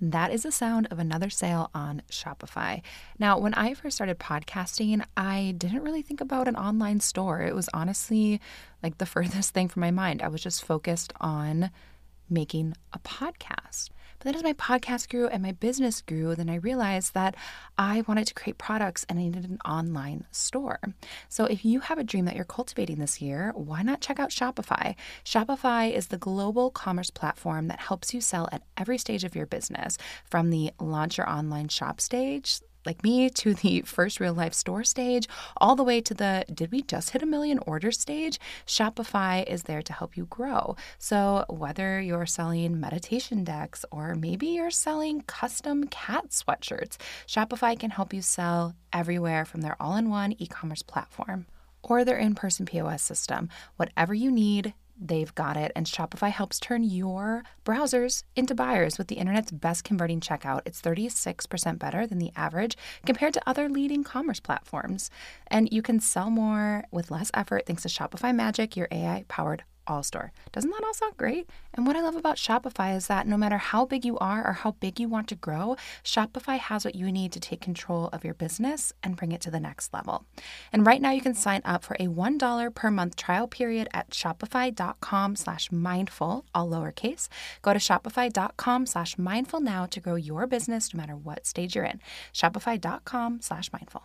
That is the sound of another sale on Shopify. Now, when I first started podcasting, I didn't really think about an online store. It was honestly like the furthest thing from my mind. I was just focused on making a podcast. But then as my podcast grew and my business grew, then I realized that I wanted to create products and I needed an online store. So if you have a dream that you're cultivating this year, why not check out Shopify? Shopify is the global commerce platform that helps you sell at every stage of your business, from the launch your online shop stage like me to the first real life store stage, all the way to the did we just hit a million order stage? Shopify is there to help you grow. So, whether you're selling meditation decks or maybe you're selling custom cat sweatshirts, Shopify can help you sell everywhere from their all in one e commerce platform or their in person POS system. Whatever you need, they've got it. And Shopify helps turn your browsers into buyers with the internet's best converting checkout. It's 36% better than the average compared to other leading commerce platforms. And you can sell more with less effort thanks to Shopify Magic, your AI powered all store. Doesn't that all sound great? And what I love about Shopify is that no matter how big you are or how big you want to grow, Shopify has what you need to take control of your business and bring it to the next level. And right now you can sign up for a $1 per month trial period at shopify.com slash mindful, all lowercase. Go to shopify.com slash mindful now to grow your business no matter what stage you're in. Shopify.com slash mindful.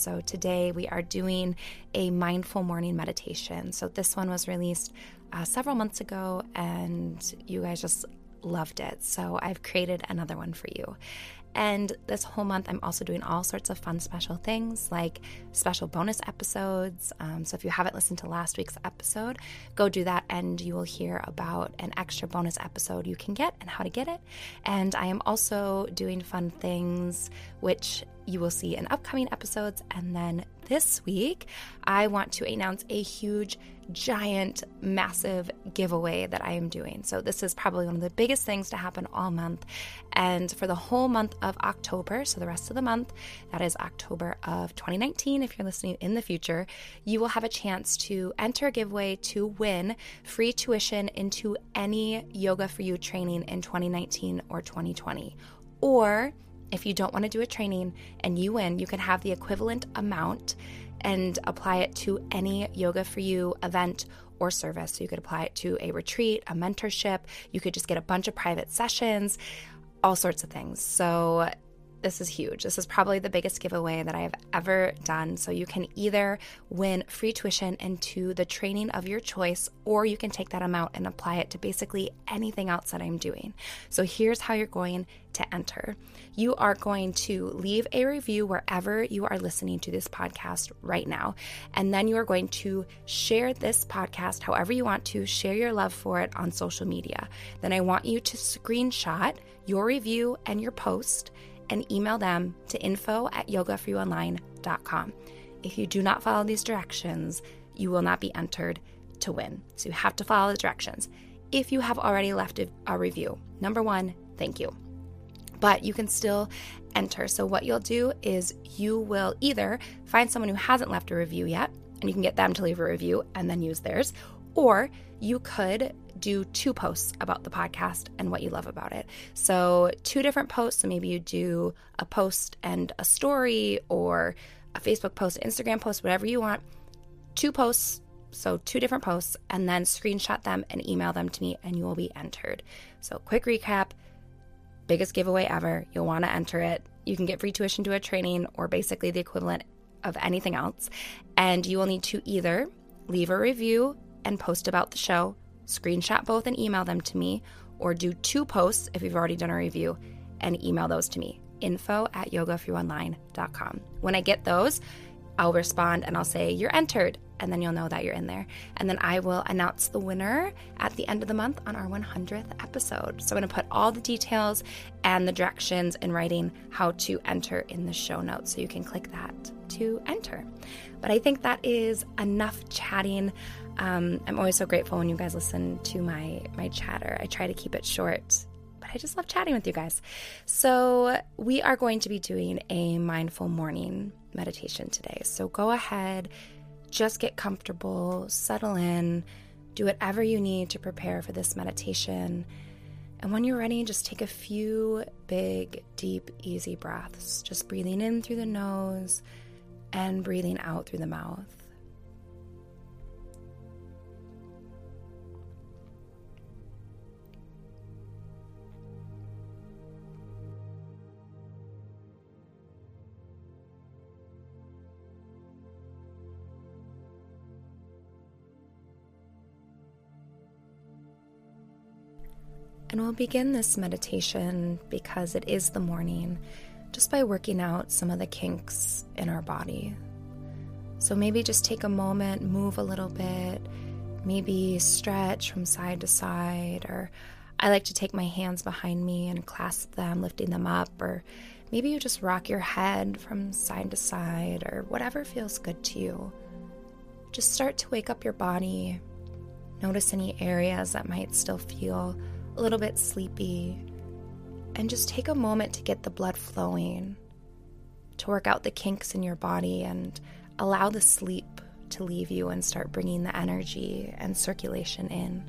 So, today we are doing a mindful morning meditation. So, this one was released uh, several months ago, and you guys just loved it. So I've created another one for you. And this whole month, I'm also doing all sorts of fun special things like special bonus episodes. Um, so if you haven't listened to last week's episode, go do that and you will hear about an extra bonus episode you can get and how to get it. And I am also doing fun things, which you will see in upcoming episodes. And then this week, I want to announce a huge, giant, massive giveaway that I am doing. So, this is probably one of the biggest things to happen all month. And for the whole month of October, so the rest of the month, that is October of 2019, if you're listening in the future, you will have a chance to enter a giveaway to win free tuition into any Yoga for You training in 2019 or 2020. Or if you don't want to do a training and you win, you can have the equivalent amount and apply it to any Yoga for You event or service. So you could apply it to a retreat, a mentorship, you could just get a bunch of private sessions, all sorts of things. So this is huge. This is probably the biggest giveaway that I have ever done. So you can either win free tuition into the training of your choice, or you can take that amount and apply it to basically anything else that I'm doing. So here's how you're going to enter. You are going to leave a review wherever you are listening to this podcast right now. And then you are going to share this podcast however you want to, share your love for it on social media. Then I want you to screenshot your review and your post and email them to info at yogaforyouonline.com. If you do not follow these directions, you will not be entered to win. So you have to follow the directions. If you have already left a review, number one, thank you. But you can still enter. So, what you'll do is you will either find someone who hasn't left a review yet, and you can get them to leave a review and then use theirs, or you could do two posts about the podcast and what you love about it. So, two different posts. So, maybe you do a post and a story, or a Facebook post, Instagram post, whatever you want. Two posts, so two different posts, and then screenshot them and email them to me, and you will be entered. So, quick recap biggest giveaway ever. You'll want to enter it. You can get free tuition to a training or basically the equivalent of anything else. And you will need to either leave a review and post about the show screenshot both and email them to me, or do two posts if you've already done a review and email those to me info at yogaforyouonline.com. When I get those, I'll respond and I'll say, You're entered. And then you'll know that you're in there. And then I will announce the winner at the end of the month on our 100th episode. So I'm going to put all the details and the directions in writing how to enter in the show notes. So you can click that to enter. But I think that is enough chatting. Um, I'm always so grateful when you guys listen to my my chatter. I try to keep it short but I just love chatting with you guys. So, we are going to be doing a mindful morning meditation today. So, go ahead, just get comfortable, settle in, do whatever you need to prepare for this meditation. And when you're ready, just take a few big, deep, easy breaths, just breathing in through the nose and breathing out through the mouth. And we'll begin this meditation because it is the morning just by working out some of the kinks in our body. So maybe just take a moment, move a little bit, maybe stretch from side to side, or I like to take my hands behind me and clasp them, lifting them up, or maybe you just rock your head from side to side, or whatever feels good to you. Just start to wake up your body. Notice any areas that might still feel a little bit sleepy, and just take a moment to get the blood flowing, to work out the kinks in your body, and allow the sleep to leave you and start bringing the energy and circulation in.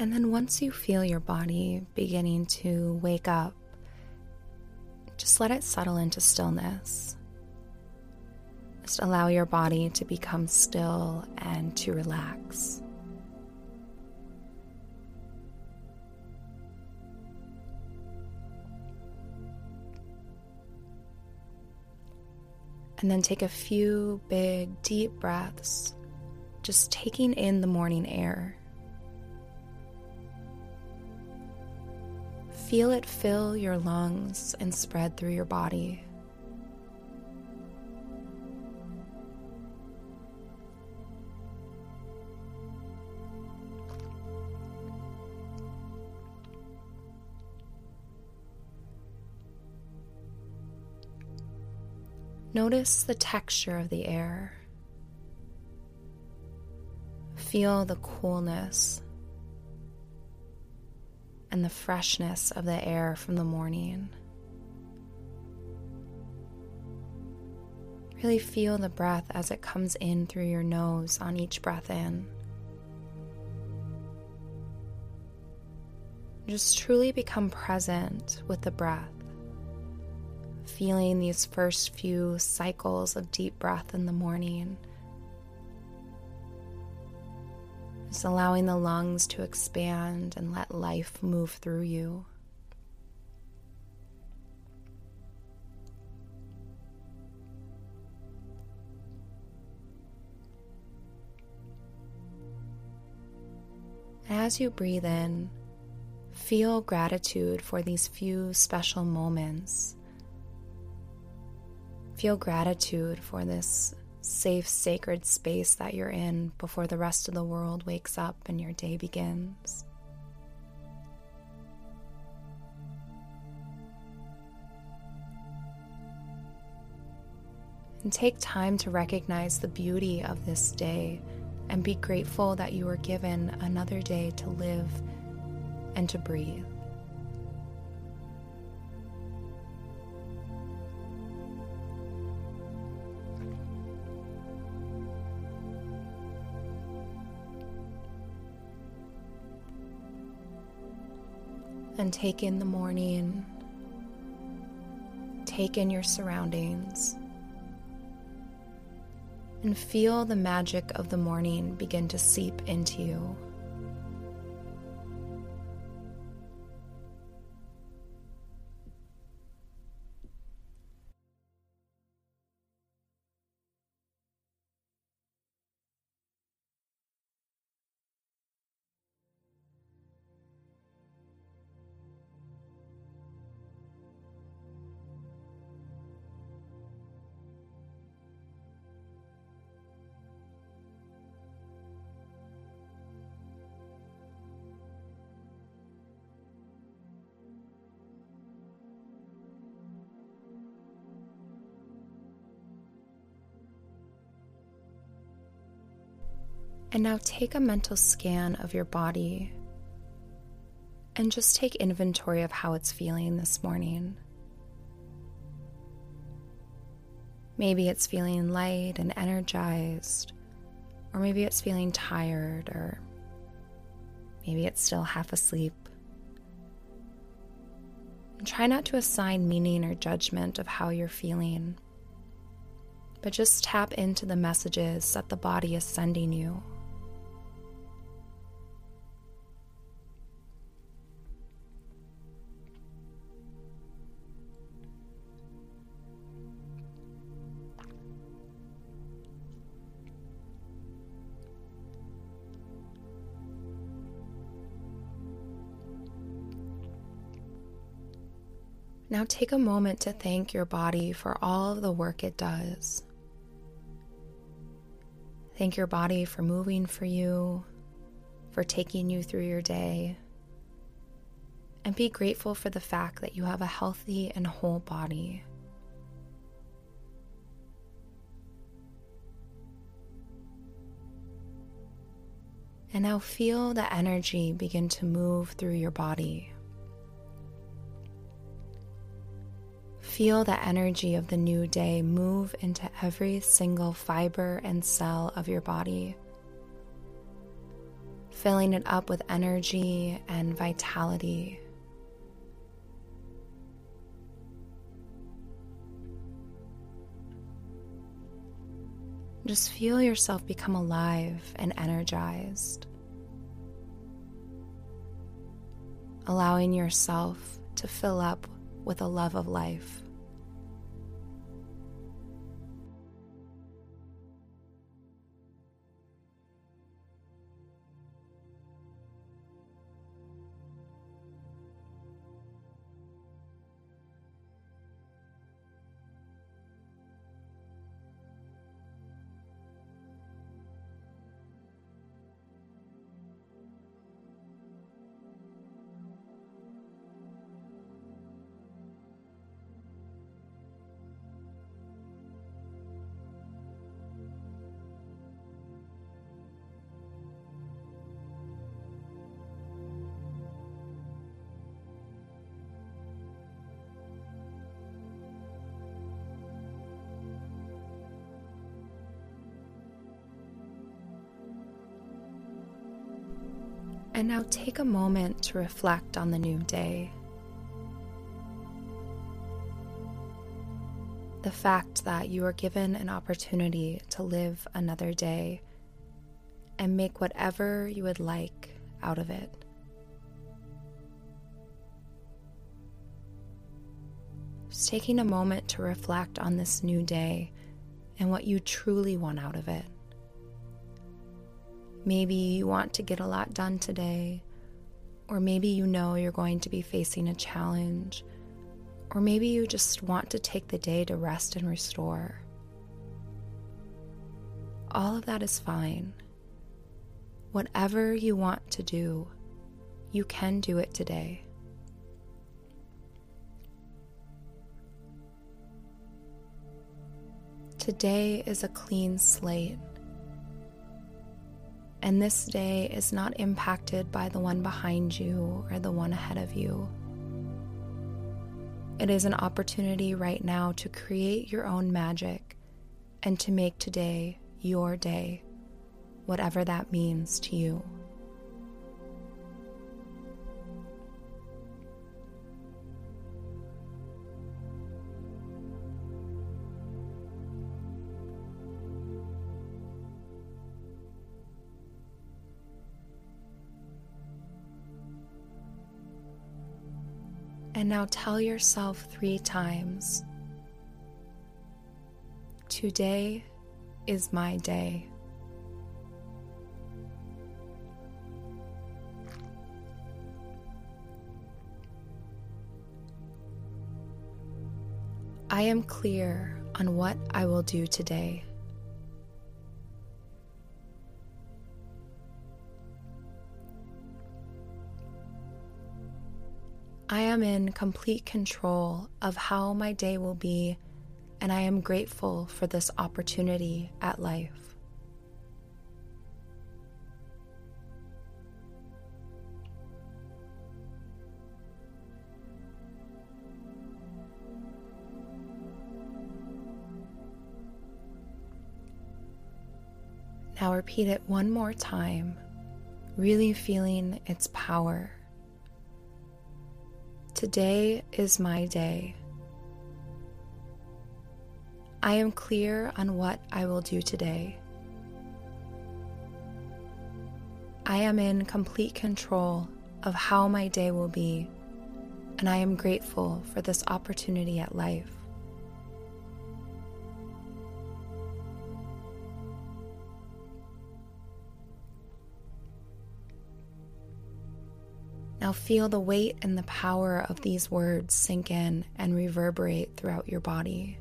And then once you feel your body beginning to wake up, just let it settle into stillness. Just allow your body to become still and to relax. And then take a few big, deep breaths, just taking in the morning air. Feel it fill your lungs and spread through your body. Notice the texture of the air. Feel the coolness and the freshness of the air from the morning. Really feel the breath as it comes in through your nose on each breath in. Just truly become present with the breath, feeling these first few cycles of deep breath in the morning Just allowing the lungs to expand and let life move through you. As you breathe in, feel gratitude for these few special moments. Feel gratitude for this safe, sacred space that you're in before the rest of the world wakes up and your day begins. And take time to recognize the beauty of this day and be grateful that you were given another day to live and to breathe. And take in the morning. take in your surroundings and feel the magic of the morning begin to seep into you. And now take a mental scan of your body and just take inventory of how it's feeling this morning. Maybe it's feeling light and energized, or maybe it's feeling tired, or maybe it's still half asleep. And try not to assign meaning or judgment of how you're feeling, but just tap into the messages that the body is sending you. Now take a moment to thank your body for all of the work it does. Thank your body for moving for you, for taking you through your day. And be grateful for the fact that you have a healthy and whole body. And now feel the energy begin to move through your body. Feel the energy of the new day move into every single fiber and cell of your body, filling it up with energy and vitality. Just feel yourself become alive and energized, allowing yourself to fill up with a love of life. And now take a moment to reflect on the new day. The fact that you are given an opportunity to live another day and make whatever you would like out of it. Just taking a moment to reflect on this new day and what you truly want out of it. Maybe you want to get a lot done today, or maybe you know you're going to be facing a challenge, or maybe you just want to take the day to rest and restore. All of that is fine. Whatever you want to do, you can do it today. Today is a clean slate and this day is not impacted by the one behind you or the one ahead of you. It is an opportunity right now to create your own magic and to make today your day, whatever that means to you. Now tell yourself three times Today is my day. I am clear on what I will do today. I am in complete control of how my day will be, and I am grateful for this opportunity at life. Now repeat it one more time, really feeling its power. Today is my day. I am clear on what I will do today. I am in complete control of how my day will be, and I am grateful for this opportunity at life. Now feel the weight and the power of these words sink in and reverberate throughout your body.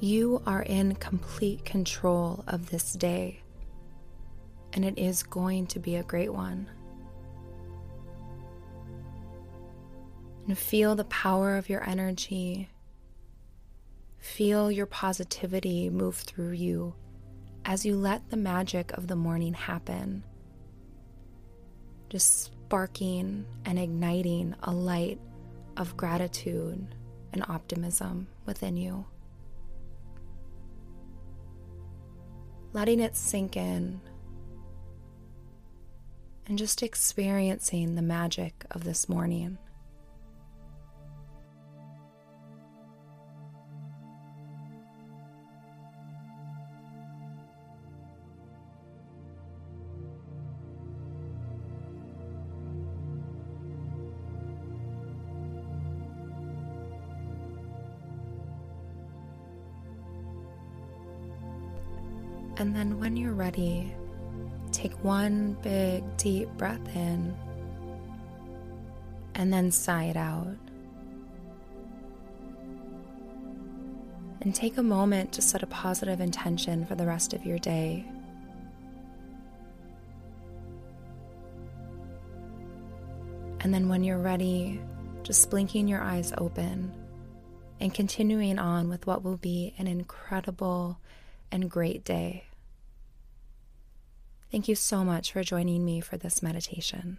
You are in complete control of this day, and it is going to be a great one. And feel the power of your energy. Feel your positivity move through you as you let the magic of the morning happen. Just sparking and igniting a light of gratitude and optimism within you. Letting it sink in, and just experiencing the magic of this morning. And then when you're ready, take one big deep breath in and then sigh it out. And take a moment to set a positive intention for the rest of your day. And then when you're ready, just blinking your eyes open and continuing on with what will be an incredible and great day. Thank you so much for joining me for this meditation.